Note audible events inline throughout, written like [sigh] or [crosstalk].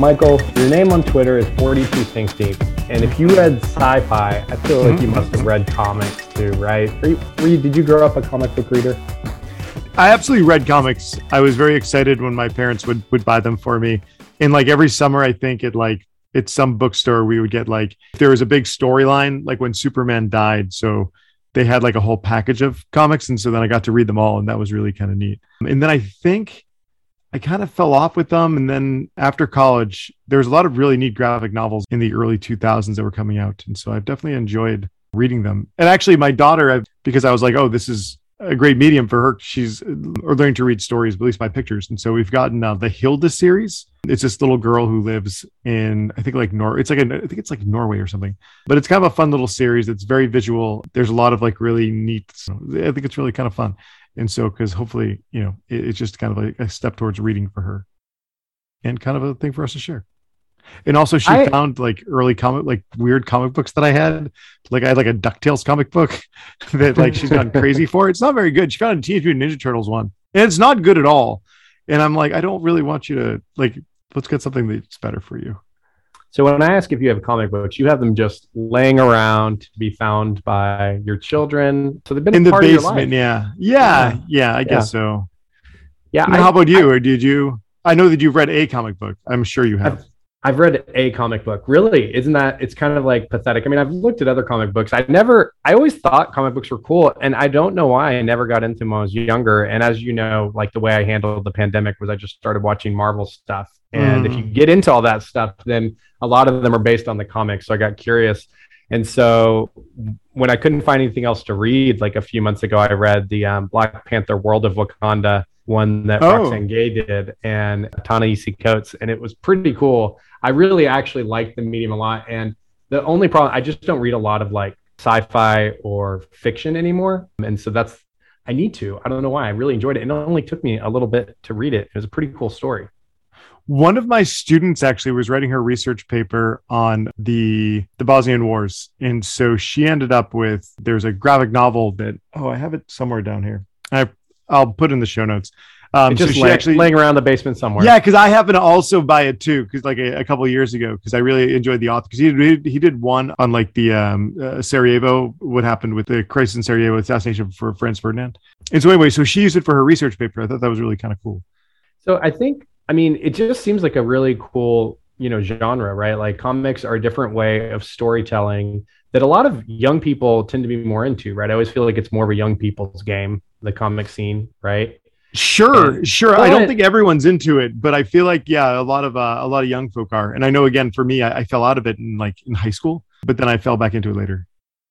Michael, your name on Twitter is 42 Think Deep. And if you read sci-fi, I feel like you mm-hmm. must have read comics too, right? Were you, were you, did you grow up a comic book reader? I absolutely read comics. I was very excited when my parents would would buy them for me. And like every summer, I think at like at some bookstore we would get like if there was a big storyline, like when Superman died. So they had like a whole package of comics, and so then I got to read them all, and that was really kind of neat. And then I think I kind of fell off with them. And then after college, there was a lot of really neat graphic novels in the early 2000s that were coming out. And so I've definitely enjoyed reading them. And actually, my daughter, because I was like, oh, this is a great medium for her. She's learning to read stories, at least by pictures. And so we've gotten uh, the Hilda series. It's this little girl who lives in, I think like Nor. It's like a, I think it's like Norway or something. But it's kind of a fun little series. It's very visual. There's a lot of like really neat. I think it's really kind of fun and so because hopefully you know it, it's just kind of like a step towards reading for her. And kind of a thing for us to share. And also she I, found like early comic like weird comic books that i had. Like i had like a ducktales comic book [laughs] that like she's gone [laughs] crazy for. It's not very good. She found a teenage mutant ninja turtles one. And it's not good at all. And i'm like i don't really want you to like let's get something that's better for you so when I ask if you have comic books, you have them just laying around to be found by your children. So they've been in the basement. Yeah. yeah. yeah, yeah, I guess so. Yeah. I, how about you? I, or did you? I know that you've read a comic book. I'm sure you have. I've, I've read a comic book. Really, isn't that? It's kind of like pathetic. I mean, I've looked at other comic books. I never. I always thought comic books were cool, and I don't know why I never got into them when I was younger. And as you know, like the way I handled the pandemic was I just started watching Marvel stuff. And mm. if you mm. get into all that stuff, then a lot of them are based on the comics. So I got curious. And so when I couldn't find anything else to read, like a few months ago, I read the um, Black Panther World of Wakanda one that oh. Roxane Gay did and Ta-Nehisi Coates. And it was pretty cool. I really actually liked the medium a lot. And the only problem, I just don't read a lot of like sci-fi or fiction anymore. And so that's, I need to. I don't know why. I really enjoyed it. And it only took me a little bit to read it. It was a pretty cool story one of my students actually was writing her research paper on the the Bosnian Wars, and so she ended up with there's a graphic novel that oh I have it somewhere down here. I I'll put in the show notes. Um, just so lay, actually laying around the basement somewhere. Yeah, because I happen to also buy it too. Because like a, a, couple years ago, because I really enjoyed the author. Because he did, he did one on like the um, uh, Sarajevo, what happened with the crisis in Sarajevo, assassination for Franz Ferdinand. And so anyway, so she used it for her research paper. I thought that was really kind of cool. So I think I mean, it just seems like a really cool, you know, genre, right? Like comics are a different way of storytelling that a lot of young people tend to be more into, right? I always feel like it's more of a young people's game, the comic scene, right? Sure, and, sure. I don't think everyone's into it, but I feel like yeah, a lot of uh, a lot of young folk are. And I know again for me, I, I fell out of it in like in high school, but then I fell back into it later.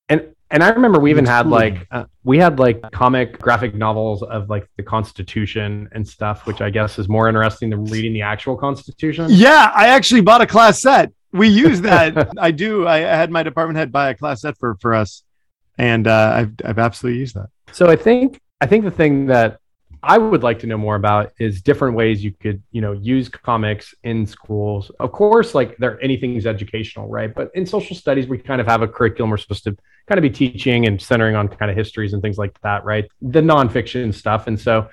And and I remember we even had cool. like uh, we had like comic graphic novels of like the Constitution and stuff, which I guess is more interesting than reading the actual Constitution. Yeah, I actually bought a class set. We use that. [laughs] I do. I, I, had my department head buy a class set for for us, and uh, I've I've absolutely used that. So I think I think the thing that I would like to know more about is different ways you could, you know, use comics in schools. Of course, like there anything is educational, right? But in social studies, we kind of have a curriculum we're supposed to kind of be teaching and centering on kind of histories and things like that, right? The nonfiction stuff. And so,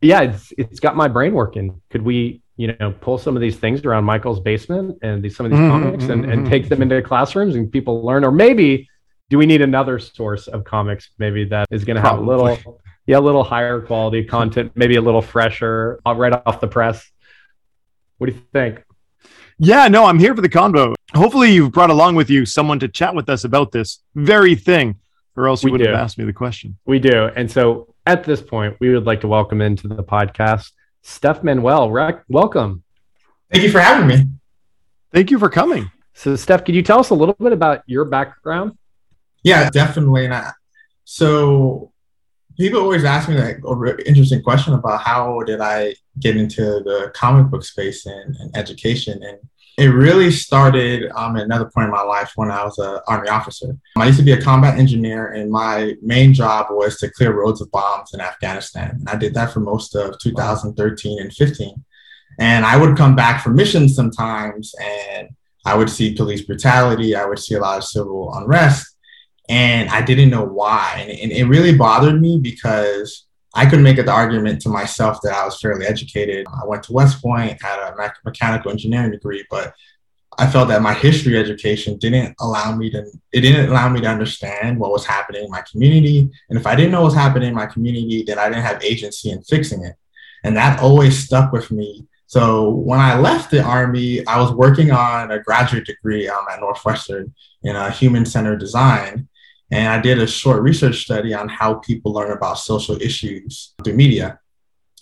yeah, it's it's got my brain working. Could we, you know, pull some of these things around Michael's basement and these, some of these mm-hmm, comics and, and mm-hmm. take them into classrooms and people learn, or maybe do we need another source of comics maybe that is going to have a little yeah, a little higher quality content, maybe a little fresher, uh, right off the press. What do you think? Yeah, no, I'm here for the convo. Hopefully, you've brought along with you someone to chat with us about this very thing, or else you would do. have asked me the question. We do. And so at this point, we would like to welcome into the podcast Steph Manuel. Rec- welcome. Thank you for having me. Thank you for coming. So, Steph, could you tell us a little bit about your background? Yeah, definitely. Not. So, people always ask me like interesting question about how did I get into the comic book space and, and education. And it really started um, at another point in my life when I was an Army officer. I used to be a combat engineer, and my main job was to clear roads of bombs in Afghanistan. And I did that for most of 2013 and 15. And I would come back from missions sometimes, and I would see police brutality. I would see a lot of civil unrest, and I didn't know why. And, and it really bothered me because I could make the argument to myself that I was fairly educated. I went to West Point, had a me- mechanical engineering degree, but I felt that my history education didn't allow me to it didn't allow me to understand what was happening in my community. And if I didn't know what was happening in my community, then I didn't have agency in fixing it. And that always stuck with me. So when I left the army, I was working on a graduate degree um, at Northwestern in human centered design. And I did a short research study on how people learn about social issues through media.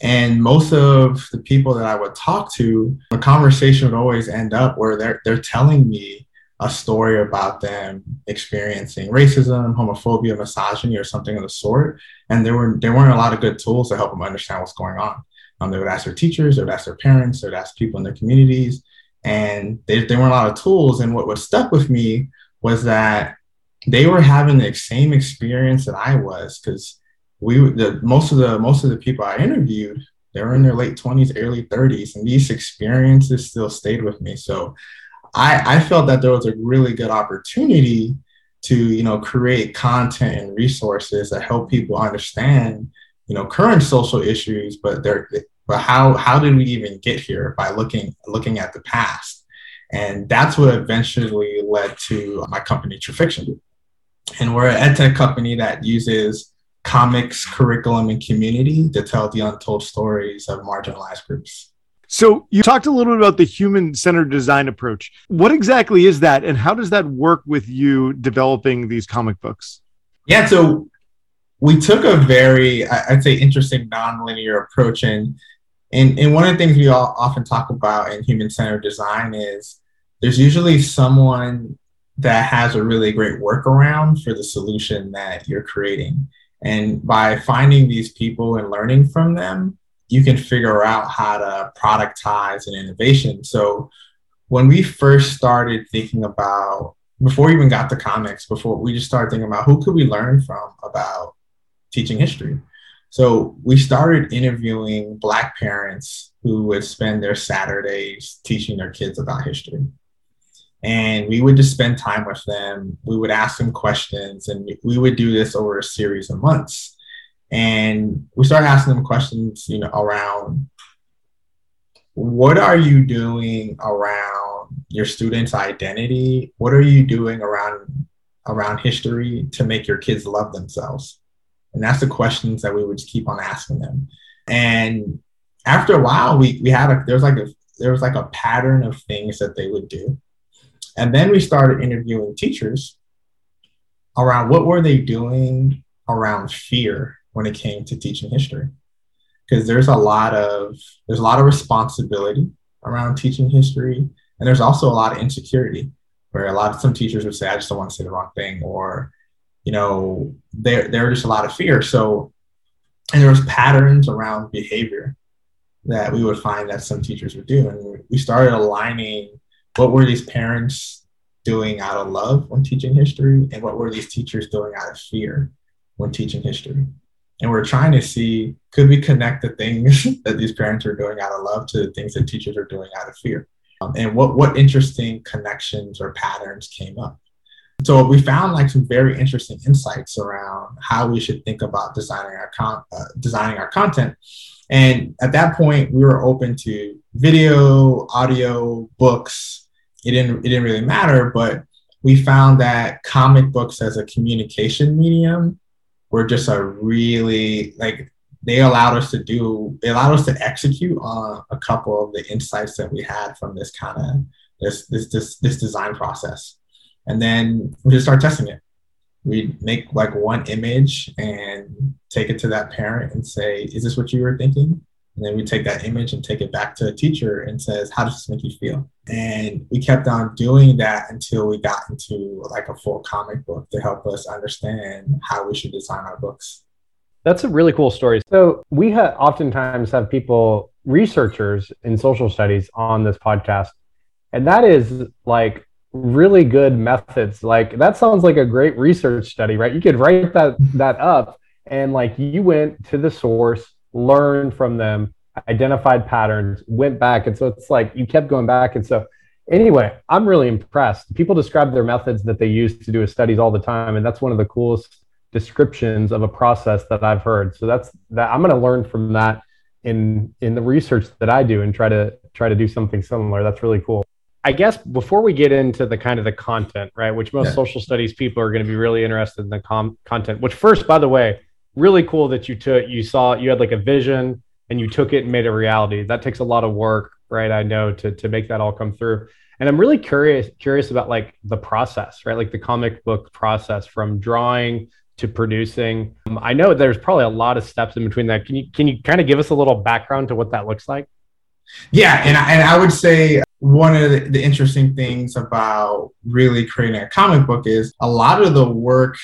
And most of the people that I would talk to, the conversation would always end up where they're, they're telling me a story about them experiencing racism, homophobia, misogyny, or something of the sort. And there were there weren't a lot of good tools to help them understand what's going on. Um, they would ask their teachers, they would ask their parents, they would ask people in their communities, and there weren't a lot of tools. And what was stuck with me was that they were having the same experience that I was because we the most of the most of the people I interviewed they were in their late 20s early 30s and these experiences still stayed with me. So I, I felt that there was a really good opportunity to you know create content and resources that help people understand you know current social issues but they're but how how did we even get here by looking looking at the past? And that's what eventually led to my company True Fiction and we're an edtech company that uses comics, curriculum, and community to tell the untold stories of marginalized groups. So you talked a little bit about the human-centered design approach. What exactly is that, and how does that work with you developing these comic books? Yeah, so we took a very, I'd say, interesting nonlinear approach, and and, and one of the things we all often talk about in human-centered design is there's usually someone that has a really great workaround for the solution that you're creating. And by finding these people and learning from them, you can figure out how to productize an innovation. So when we first started thinking about, before we even got to comics, before we just started thinking about who could we learn from about teaching history. So we started interviewing Black parents who would spend their Saturdays teaching their kids about history and we would just spend time with them. We would ask them questions, and we would do this over a series of months. And we started asking them questions, you know, around what are you doing around your students' identity? What are you doing around around history to make your kids love themselves? And that's the questions that we would just keep on asking them. And after a while, we we had a there was like a there was like a pattern of things that they would do and then we started interviewing teachers around what were they doing around fear when it came to teaching history. Because there's a lot of there's a lot of responsibility around teaching history, and there's also a lot of insecurity where a lot of some teachers would say, I just don't want to say the wrong thing, or you know, there there are just a lot of fear. So and there was patterns around behavior that we would find that some teachers would do. And we started aligning what were these parents doing out of love when teaching history? And what were these teachers doing out of fear when teaching history? And we're trying to see could we connect the things [laughs] that these parents are doing out of love to the things that teachers are doing out of fear? Um, and what what interesting connections or patterns came up? So we found like some very interesting insights around how we should think about designing our con- uh, designing our content. And at that point we were open to video audio books it didn't it didn't really matter. But we found that comic books as a communication medium were just a really like they allowed us to do they allowed us to execute on a couple of the insights that we had from this kind of this this this this design process and then we just start testing it We'd make like one image and take it to that parent and say is this what you were thinking and then we take that image and take it back to a teacher and says, how does this make you feel? And we kept on doing that until we got into like a full comic book to help us understand how we should design our books. That's a really cool story. So we ha- oftentimes have people, researchers in social studies on this podcast. And that is like really good methods. Like that sounds like a great research study, right? You could write that that up and like you went to the source, learned from them, identified patterns, went back. And so it's like you kept going back. And so anyway, I'm really impressed. People describe their methods that they use to do studies all the time. And that's one of the coolest descriptions of a process that I've heard. So that's that I'm going to learn from that in in the research that I do and try to try to do something similar. That's really cool. I guess before we get into the kind of the content, right, which most yeah. social studies people are going to be really interested in the com- content. Which first, by the way, really cool that you took you saw you had like a vision and you took it and made it reality. That takes a lot of work, right? I know to to make that all come through. And I'm really curious curious about like the process, right? Like the comic book process from drawing to producing. Um, I know there's probably a lot of steps in between that. Can you can you kind of give us a little background to what that looks like? Yeah, and I, and I would say one of the, the interesting things about really creating a comic book is a lot of the work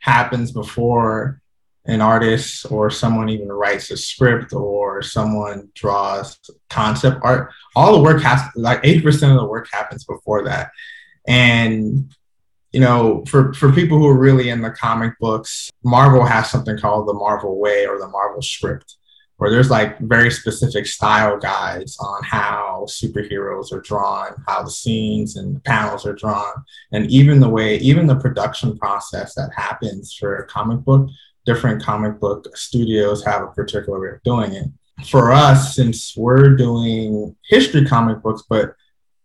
happens before an artist or someone even writes a script or someone draws concept art. All the work has like 80% of the work happens before that. And you know, for for people who are really in the comic books, Marvel has something called the Marvel Way or the Marvel Script, where there's like very specific style guides on how superheroes are drawn, how the scenes and panels are drawn, and even the way, even the production process that happens for a comic book. Different comic book studios have a particular way of doing it. For us, since we're doing history comic books, but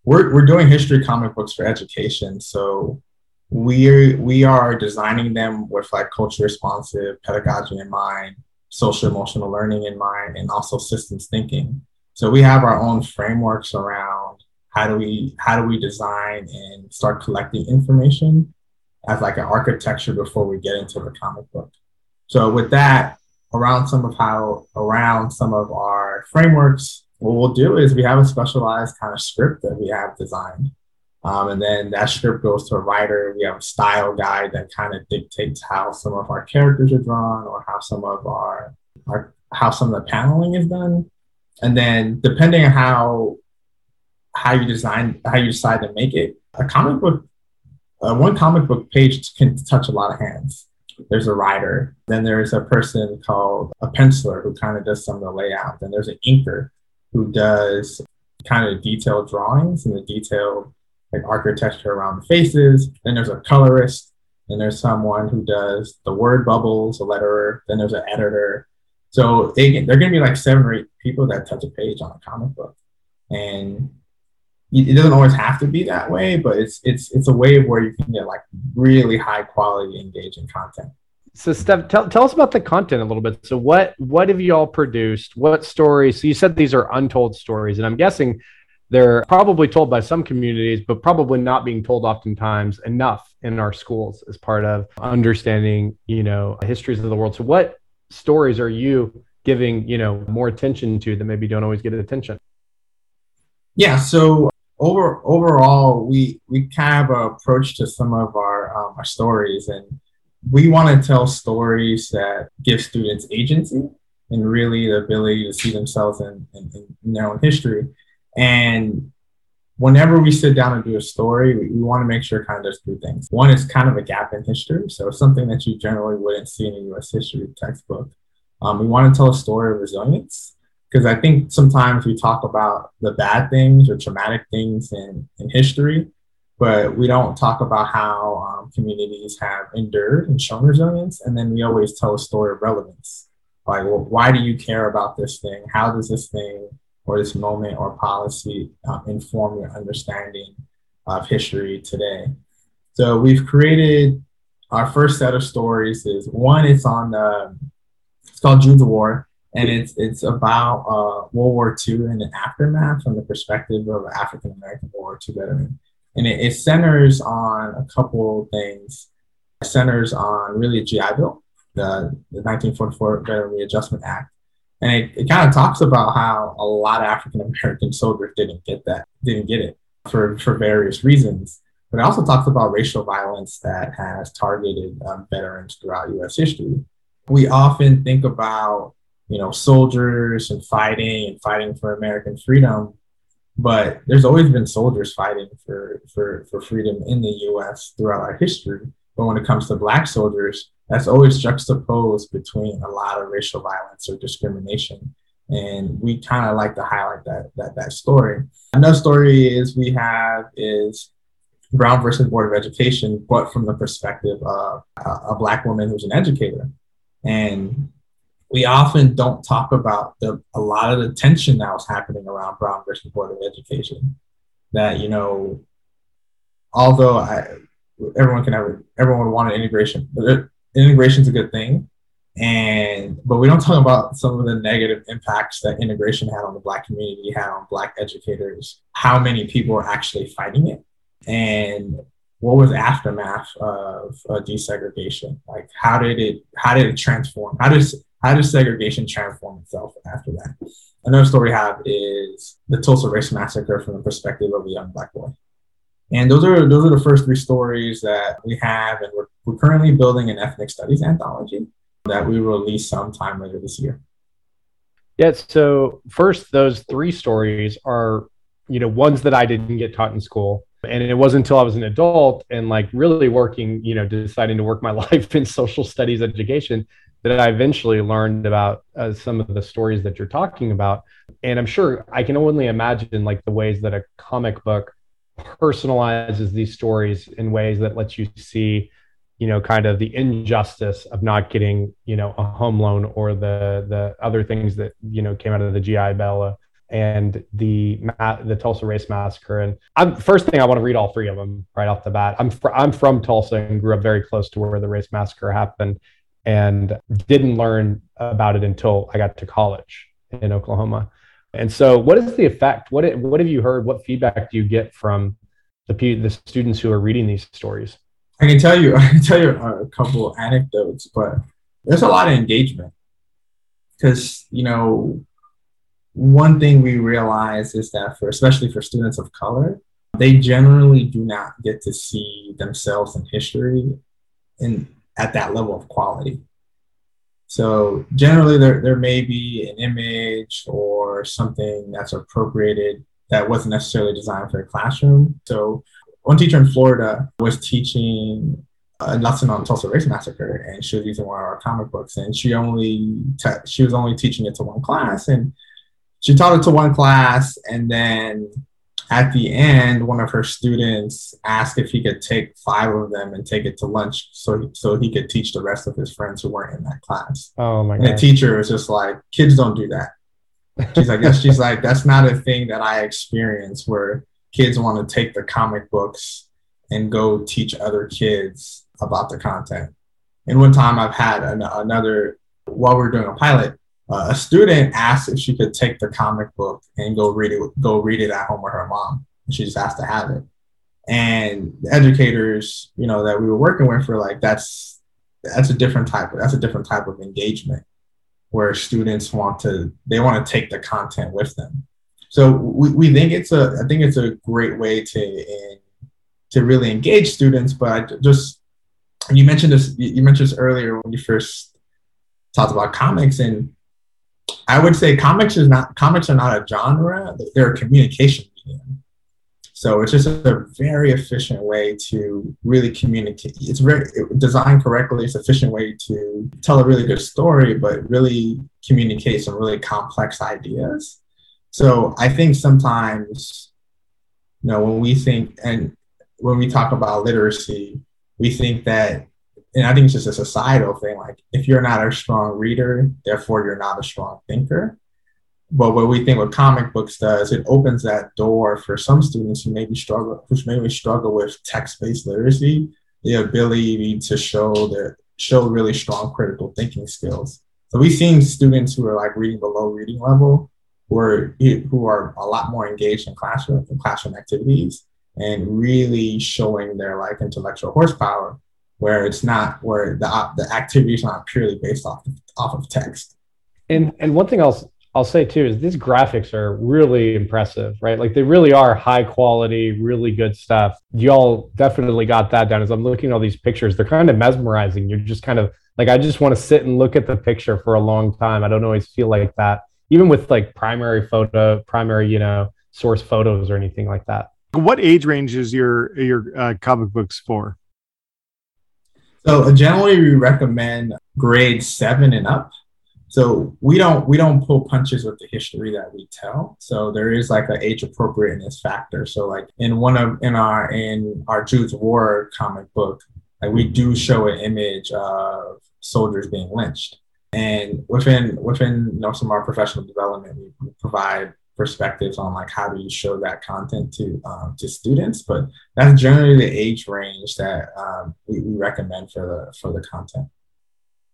we're, we're doing history comic books for education. So we we are designing them with like culture responsive pedagogy in mind, social emotional learning in mind, and also systems thinking. So we have our own frameworks around how do we how do we design and start collecting information as like an architecture before we get into the comic book. So with that, around some of how around some of our frameworks, what we'll do is we have a specialized kind of script that we have designed um, and then that script goes to a writer. We have a style guide that kind of dictates how some of our characters are drawn or how some of our, our how some of the paneling is done. And then depending on how how you design how you decide to make it, a comic book uh, one comic book page can touch a lot of hands. There's a writer, then there's a person called a penciler who kind of does some of the layout. Then there's an inker who does kind of detailed drawings and the detailed like architecture around the faces. Then there's a colorist. Then there's someone who does the word bubbles, a letterer. Then there's an editor. So they they're going to be like seven or eight people that touch a page on a comic book, and it doesn't always have to be that way, but it's it's it's a way where you can get like really high quality, engaging content. So, Steph, tell, tell us about the content a little bit. So, what what have you all produced? What stories? So, you said these are untold stories, and I'm guessing they're probably told by some communities, but probably not being told oftentimes enough in our schools as part of understanding, you know, histories of the world. So what stories are you giving, you know, more attention to that maybe don't always get attention? Yeah. So over overall, we we kind of approach to some of our um, our stories, and we want to tell stories that give students agency and really the ability to see themselves in, in, in their own history. And whenever we sit down and do a story, we, we want to make sure kind of there's three things. One is kind of a gap in history. So something that you generally wouldn't see in a US history textbook. Um, we want to tell a story of resilience because I think sometimes we talk about the bad things or traumatic things in, in history, but we don't talk about how um, communities have endured and shown resilience. And then we always tell a story of relevance. Like, well, why do you care about this thing? How does this thing or this moment or policy uh, inform your understanding of history today. So we've created our first set of stories is one it's on the it's called June's War and it's it's about uh, World War II and the aftermath from the perspective of an African American World War II veteran. And it, it, centers on a couple things. It centers on really GI Bill, the, the 1944 Veteran Readjustment Act, and it, it kind of talks about how a lot of African American soldiers didn't get that, didn't get it for, for various reasons. But it also talks about racial violence that has targeted um, veterans throughout US history. We often think about, you know, soldiers and fighting and fighting for American freedom. But there's always been soldiers fighting for, for, for freedom in the US throughout our history. But when it comes to Black soldiers, that's always juxtaposed between a lot of racial violence or discrimination. And we kind of like to highlight that, that, that story. Another story is we have is Brown versus Board of Education, but from the perspective of a, a Black woman who's an educator. And we often don't talk about the, a lot of the tension that was happening around Brown versus Board of Education. That, you know, although I, everyone can have, everyone would want an integration, but integration is a good thing. And, but we don't talk about some of the negative impacts that integration had on the Black community, had on Black educators, how many people are actually fighting it and what was aftermath of uh, desegregation? Like, how did it how did it transform? How does how does segregation transform itself after that? Another story we have is the Tulsa Race Massacre from the perspective of a young black boy. And those are those are the first three stories that we have, and we're, we're currently building an ethnic studies anthology that we will release sometime later this year. Yeah. So first, those three stories are, you know, ones that I didn't get taught in school and it wasn't until I was an adult and like really working, you know, deciding to work my [laughs] life in social studies education that I eventually learned about uh, some of the stories that you're talking about. And I'm sure I can only imagine like the ways that a comic book personalizes these stories in ways that lets you see, you know, kind of the injustice of not getting, you know, a home loan or the the other things that you know came out of the GI Bill and the the Tulsa Race Massacre. And I'm first thing I want to read all three of them right off the bat. I'm fr- I'm from Tulsa and grew up very close to where the Race Massacre happened, and didn't learn about it until I got to college in Oklahoma. And so, what is the effect? What what have you heard? What feedback do you get from the the students who are reading these stories? I can tell you, [laughs] I can tell you a couple anecdotes, but there's a lot of engagement because you know one thing we realize is that for especially for students of color, they generally do not get to see themselves in history in at that level of quality. So generally there, there may be an image or something that's appropriated that wasn't necessarily designed for a classroom. So one teacher in Florida was teaching a lesson on Tulsa Race Massacre, and she was using one of our comic books, and she only te- she was only teaching it to one class, and she taught it to one class and then at the end one of her students asked if he could take five of them and take it to lunch so he, so he could teach the rest of his friends who weren't in that class. Oh my god the teacher was just like kids don't do that. She's like that's she's like that's not a thing that i experience where kids want to take the comic books and go teach other kids about the content. And one time i've had an, another while we are doing a pilot uh, a student asked if she could take the comic book and go read it go read it at home with her mom. She just has to have it. And the educators you know that we were working with were like that's that's a different type of that's a different type of engagement where students want to they want to take the content with them. So we, we think it's a i think it's a great way to in, to really engage students but just you mentioned this you mentioned this earlier when you first talked about comics and I would say comics is not comics are not a genre; they're a communication medium. So it's just a very efficient way to really communicate. It's very designed correctly. It's efficient way to tell a really good story, but really communicate some really complex ideas. So I think sometimes, you know, when we think and when we talk about literacy, we think that and I think it's just a societal thing. Like, if you're not a strong reader, therefore you're not a strong thinker. But what we think what comic books does, it opens that door for some students who maybe struggle, who maybe struggle with text-based literacy, the ability to show their show really strong critical thinking skills. So we've seen students who are like reading below reading level, who are who are a lot more engaged in classroom in classroom activities and really showing their like intellectual horsepower where it's not where the the activity is not purely based off of, off of text. And and one thing I'll I'll say too is these graphics are really impressive, right? Like they really are high quality, really good stuff. Y'all definitely got that down. As I'm looking at all these pictures, they're kind of mesmerizing. You're just kind of like I just want to sit and look at the picture for a long time. I don't always feel like that. Even with like primary photo, primary, you know, source photos or anything like that. What age range is your your uh, comic books for? So uh, generally, we recommend grade seven and up. So we don't we don't pull punches with the history that we tell. So there is like an age appropriateness factor. So like in one of in our in our Jude's War comic book, like we do show an image of soldiers being lynched. And within within you know some of our professional development, we provide perspectives on like how do you show that content to um, to students but that's generally the age range that um, we, we, recommend for the for the content.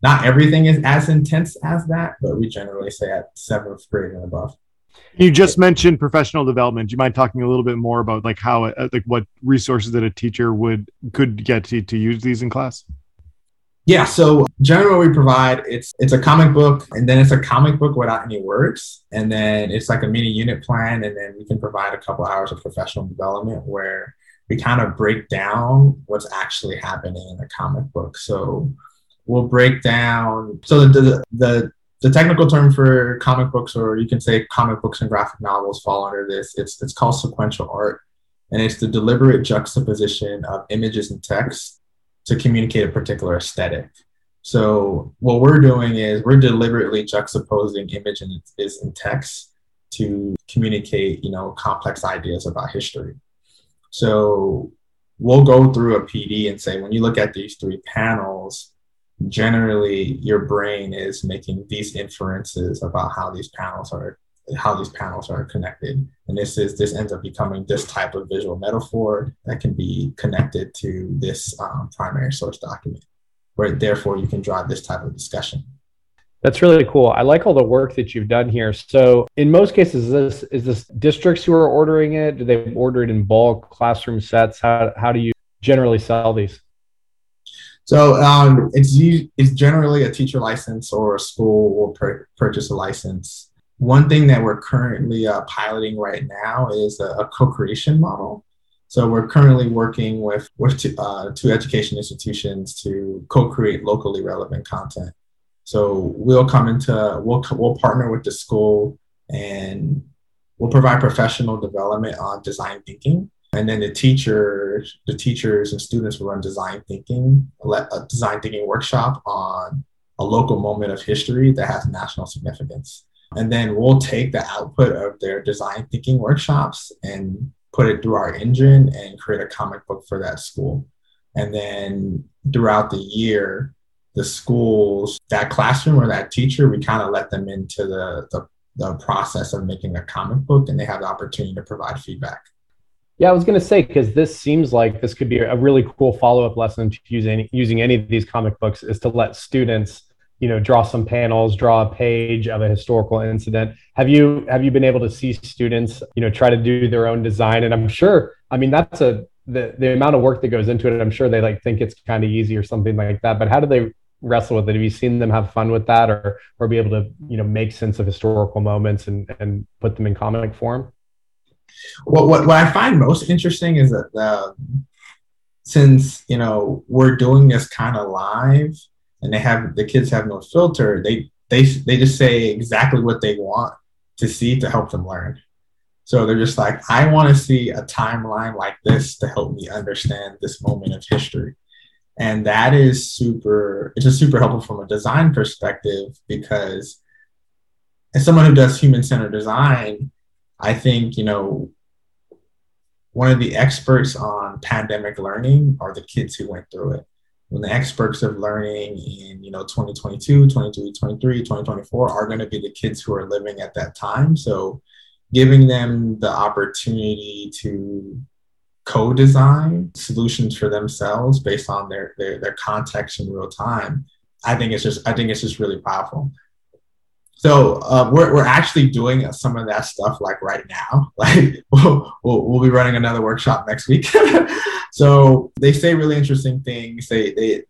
Not everything is as intense as that but we generally say at seventh grade and above. You just mentioned professional development. Do you mind talking a little bit more about like how uh, like what resources that a teacher would could get to, to use these in class yeah, so generally what we provide it's it's a comic book and then it's a comic book without any words and then it's like a mini unit plan and then we can provide a couple hours of professional development where we kind of break down what's actually happening in the comic book. So we'll break down so the the, the the technical term for comic books, or you can say comic books and graphic novels, fall under this. It's it's called sequential art, and it's the deliberate juxtaposition of images and text to communicate a particular aesthetic. So what we're doing is we're deliberately juxtaposing image and is in text to communicate, you know, complex ideas about history. So we'll go through a PD and say, when you look at these three panels, generally your brain is making these inferences about how these panels are how these panels are connected. And this is this ends up becoming this type of visual metaphor that can be connected to this um, primary source document, where therefore you can drive this type of discussion. That's really cool. I like all the work that you've done here. So, in most cases, is this is this districts who are ordering it? Do they order it in bulk, classroom sets? How how do you generally sell these? So um, it's it's generally a teacher license or a school will purchase a license one thing that we're currently uh, piloting right now is a, a, co-creation model. So we're currently working with with two, uh, two education institutions to co-create locally relevant content. So we'll come into we'll we'll partner with the school and we'll provide professional development on design thinking, and then the teachers the teachers and students will run design thinking a design thinking workshop on a local moment of history that has national significance. And then we'll take the output of their design thinking workshops and put it through our engine and create a comic book for that school. And then throughout the year, the schools, that classroom or that teacher, we kind of let them into the, the, the process of making a comic book and they have the opportunity to provide feedback. Yeah, I was going to say because this seems like this could be a really cool follow-up lesson to using using any of these comic books is to let students you know draw some panels draw a page of a historical incident. Have you have you been able to see students you know try to do their own design? And i'm sure i mean that's a the, the amount of work that goes into it i'm sure they like think it's kind of easy or something like that but how do they wrestle with it? Have you seen them have fun with that or or be able to you know make sense of historical moments and and put them in comic form? Well what, what i find most interesting is that the, since you know we're doing this kind of live and they have the kids have no filter they they they just say exactly what they want to see to help them learn. So they're just like i want to see a timeline like this to help me understand this moment of history. And that is super it's just super helpful from a design perspective because as someone who does human centered design i think you know one of the experts on pandemic learning are the kids who went through it when the experts of learning in you know 2022 22 23 2024 are going to be the kids who are living at that time. So giving them the opportunity to co-design solutions for themselves based on their their, their context in real time i think it's just i think it's just really powerful so uh, we're, we're actually doing some of that stuff like right now. [laughs] Like we'll, we'll, we'll be running another workshop next week. [laughs] So they say really interesting things. They they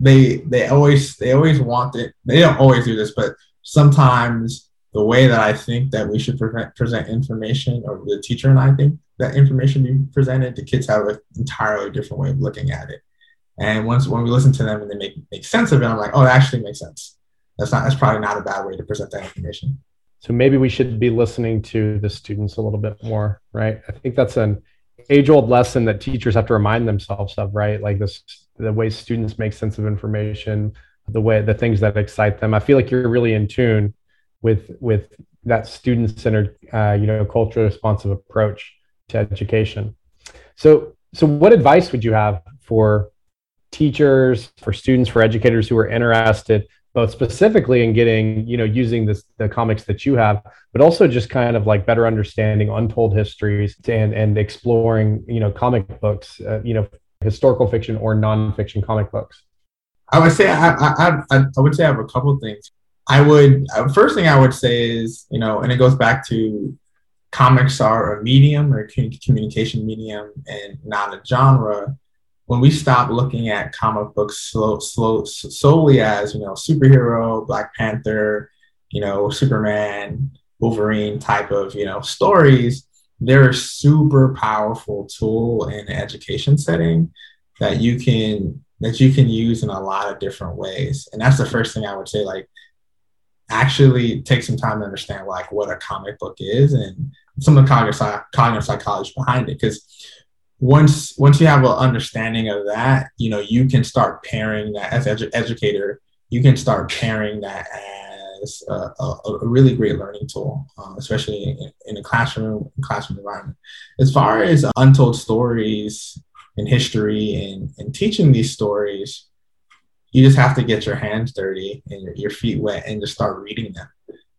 they they always they always want it. They don't always do this but sometimes the way that i think that we should present, present information or the teacher and i think that information be presented the kids have an entirely different way of looking at it. And once when we listen to them and they make make sense of it i'm like oh it actually makes sense that's not that's probably not a bad way to present that information So maybe we should be listening to the students a little bit more, right? I think that's an age old lesson that teachers have to remind themselves of, right? Like this, the way students make sense of information, the way the things that excite them. I feel like you're really in tune with with that student centered, uh, you know, culturally responsive approach to education. So, so what advice would you have for teachers, for students, for educators who are interested both specifically in getting you know using this the comics that you have but also just kind of like better understanding untold histories and and exploring you know comic books uh, you know historical fiction or nonfiction comic books. I would say i i i, I would say i have a couple things. I would uh, first thing i would say is you know and it goes back to comics are a medium or communication medium and not a genre when we stop looking at comic books slow, slow, solely as you know superhero, Black Panther, you know Superman, Wolverine type of you know stories, they're a super powerful tool in education setting that you can that you can use in a lot of different ways. And that's the first thing I would say. Like, actually take some time to understand like what a comic book is and some of the cognitive, cognitive psychology behind it because once once you have an understanding of that, you know, you can start pairing that as edu- educator. You can start pairing that as a, a, a really great learning tool, um, especially in, in, a classroom classroom environment. As far as untold stories and history and, and teaching these stories, you just have to get your hands dirty and your, your feet wet and just start reading them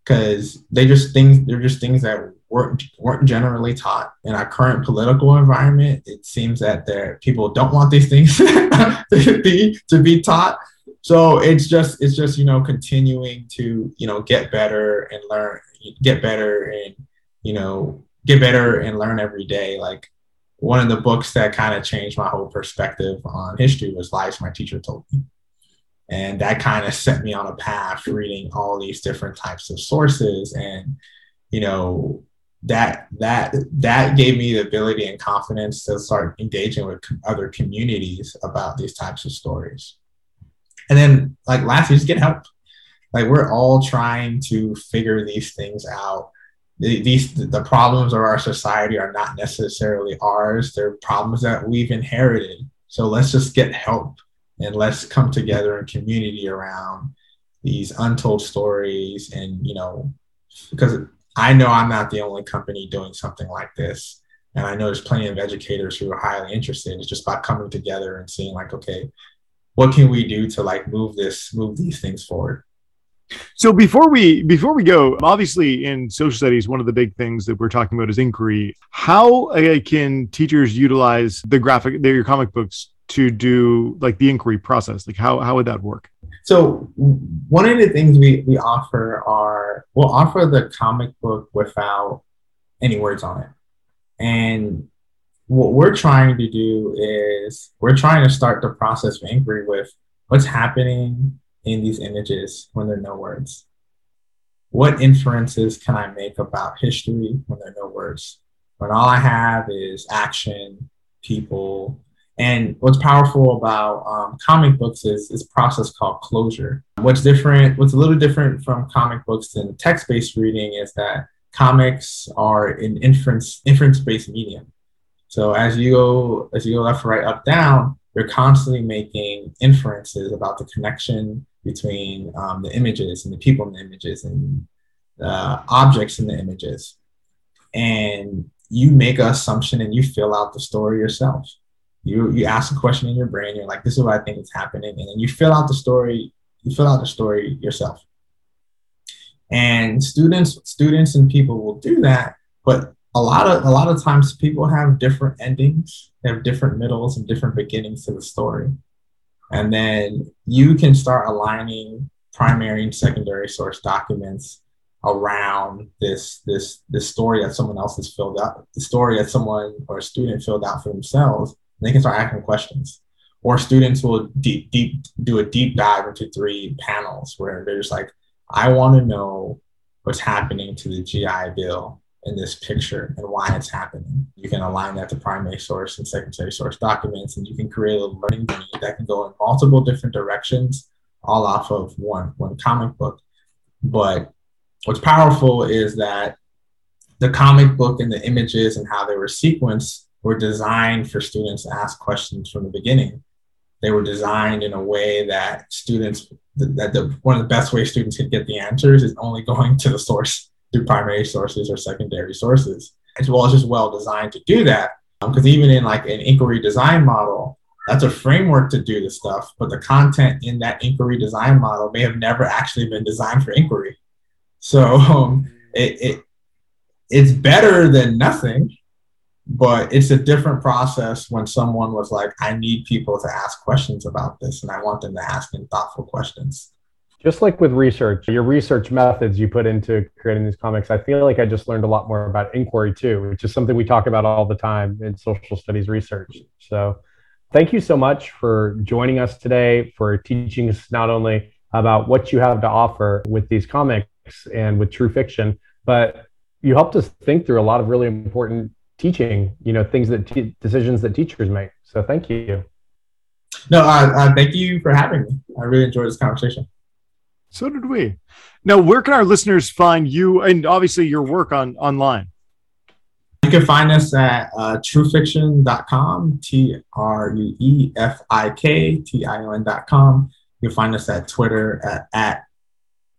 because they just things they're just things that weren't weren't generally taught in our current political environment. It seems that there people don't want these things [laughs] to be to be taught. So it's just it's just you know continuing to you know get better and learn get better and you know get better and learn every day. Like one of the books that kind of changed my whole perspective on history was Lies My Teacher Told Me. And that kind of set me on a path reading all these different types of sources. And, you know, that that that gave me the ability and confidence to start engaging with other communities about these types of stories. And then, like lastly, just get help. Like we're all trying to figure these things out. The, these the problems of our society are not necessarily ours; they're problems that we've inherited. So let's just get help and let's come together in community around these untold stories and you know because i know i'm not the only company doing something like this. And i know there's plenty of educators who are highly interested. It's just about coming together and seeing like okay what can we do to like move this move these things forward? So before we before we go obviously in social studies one of the big things that we're talking about is inquiry. How uh, can teachers utilize the graphic their comic books to do like the inquiry process? Like how, how would that work? So one of the things we, we offer are we'll offer the comic book without any words on it. And what we're trying to do is we're trying to start the process of inquiry with what's happening in these images when there are no words. What inferences can I make about history when there are no words? When all I have is action, people, and what's powerful about um, comic books is this process called closure. What's different, what's a little different from comic books than text-based reading is that comics are an inference inference-based medium. So as you go as you go left, right, up, down, you're constantly making inferences about the connection between um, the images and the people in the images and uh, objects in the images. And you make an assumption and you fill out the story yourself you you ask a question in your brain you're like this is what i think is happening and then you fill out the story you fill out the story yourself. And students students and people will do that but a lot of a lot of times people have different endings they have different middles and different beginnings to the story. And then you can start aligning primary and secondary source documents around this this this story that someone else has filled out the story that someone or a student filled out for themselves they can start asking questions. Or students will deep, deep do a deep dive into three panels where they're just like, I want to know what's happening to the GI Bill in this picture and why it's happening. You can align that to primary source and secondary source documents, and you can create a learning journey that can go in multiple different directions, all off of one one comic book. But what's powerful is that the comic book and the images and how they were sequenced were designed for students to ask questions from the beginning. They were designed in a way that students that the one of the best ways students can get the answers is only going to the source through primary sources or secondary sources. As well, it's just well designed to do that. Because um, even in like an inquiry design model, that's a framework to do the stuff, but the content in that inquiry design model may have never actually been designed for inquiry. So um, it, it it's better than nothing, but it's a different process when someone was like, I need people to ask questions about this and I want them to ask them thoughtful questions. Just like with research, your research methods you put into creating these comics, I feel like I just learned a lot more about inquiry too, which is something we talk about all the time in social studies research. So thank you so much for joining us today, for teaching us not only about what you have to offer with these comics and with true fiction, but you helped us think through a lot of really important teaching, you know, things that t- decisions that teachers make. So thank you. No, uh, uh, thank you for having me. I really enjoyed this conversation. So did we. Now, where can our listeners find you and obviously your work on online? You can find us at uh, truefiktion.com, T R U E F I K T I O N.com. You can find us at Twitter at, at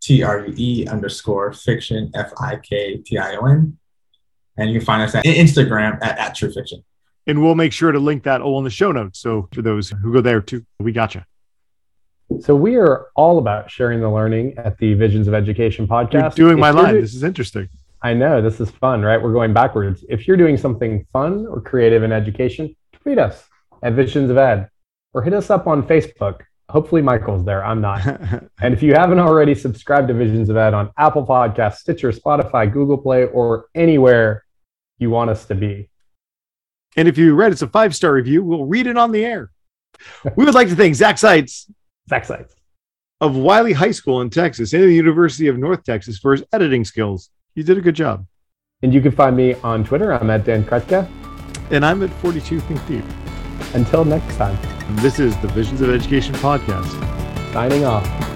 T R U E underscore fiction, F I K T I O N. And you can find us at Instagram at, at True Fiction. And we'll make sure to link that all in the show notes. So for those who go there too, we gotcha. So we are all about sharing the learning at the Visions of Education podcast. You're doing my line. Do- this is interesting. I know this is fun, right? We're going backwards. If you're doing something fun or creative in education, tweet us at Visions of Ed or hit us up on Facebook. Hopefully, Michael's there. I'm not. [laughs] and if you haven't already subscribed to Visions of Ed on Apple Podcasts, Stitcher, Spotify, Google Play, or anywhere you want us to be. And if you read it's a five star review, we'll read it on the air. we would like to thank Zach Seitz. Zach Seitz. Of Wylie High School in Texas and the University of North Texas for his editing skills. You did a good job. And you can find me on Twitter. I'm at Dan Krutka. And I'm at 42 Think Deep. Until next time. This is the Visions of Education podcast. Signing off.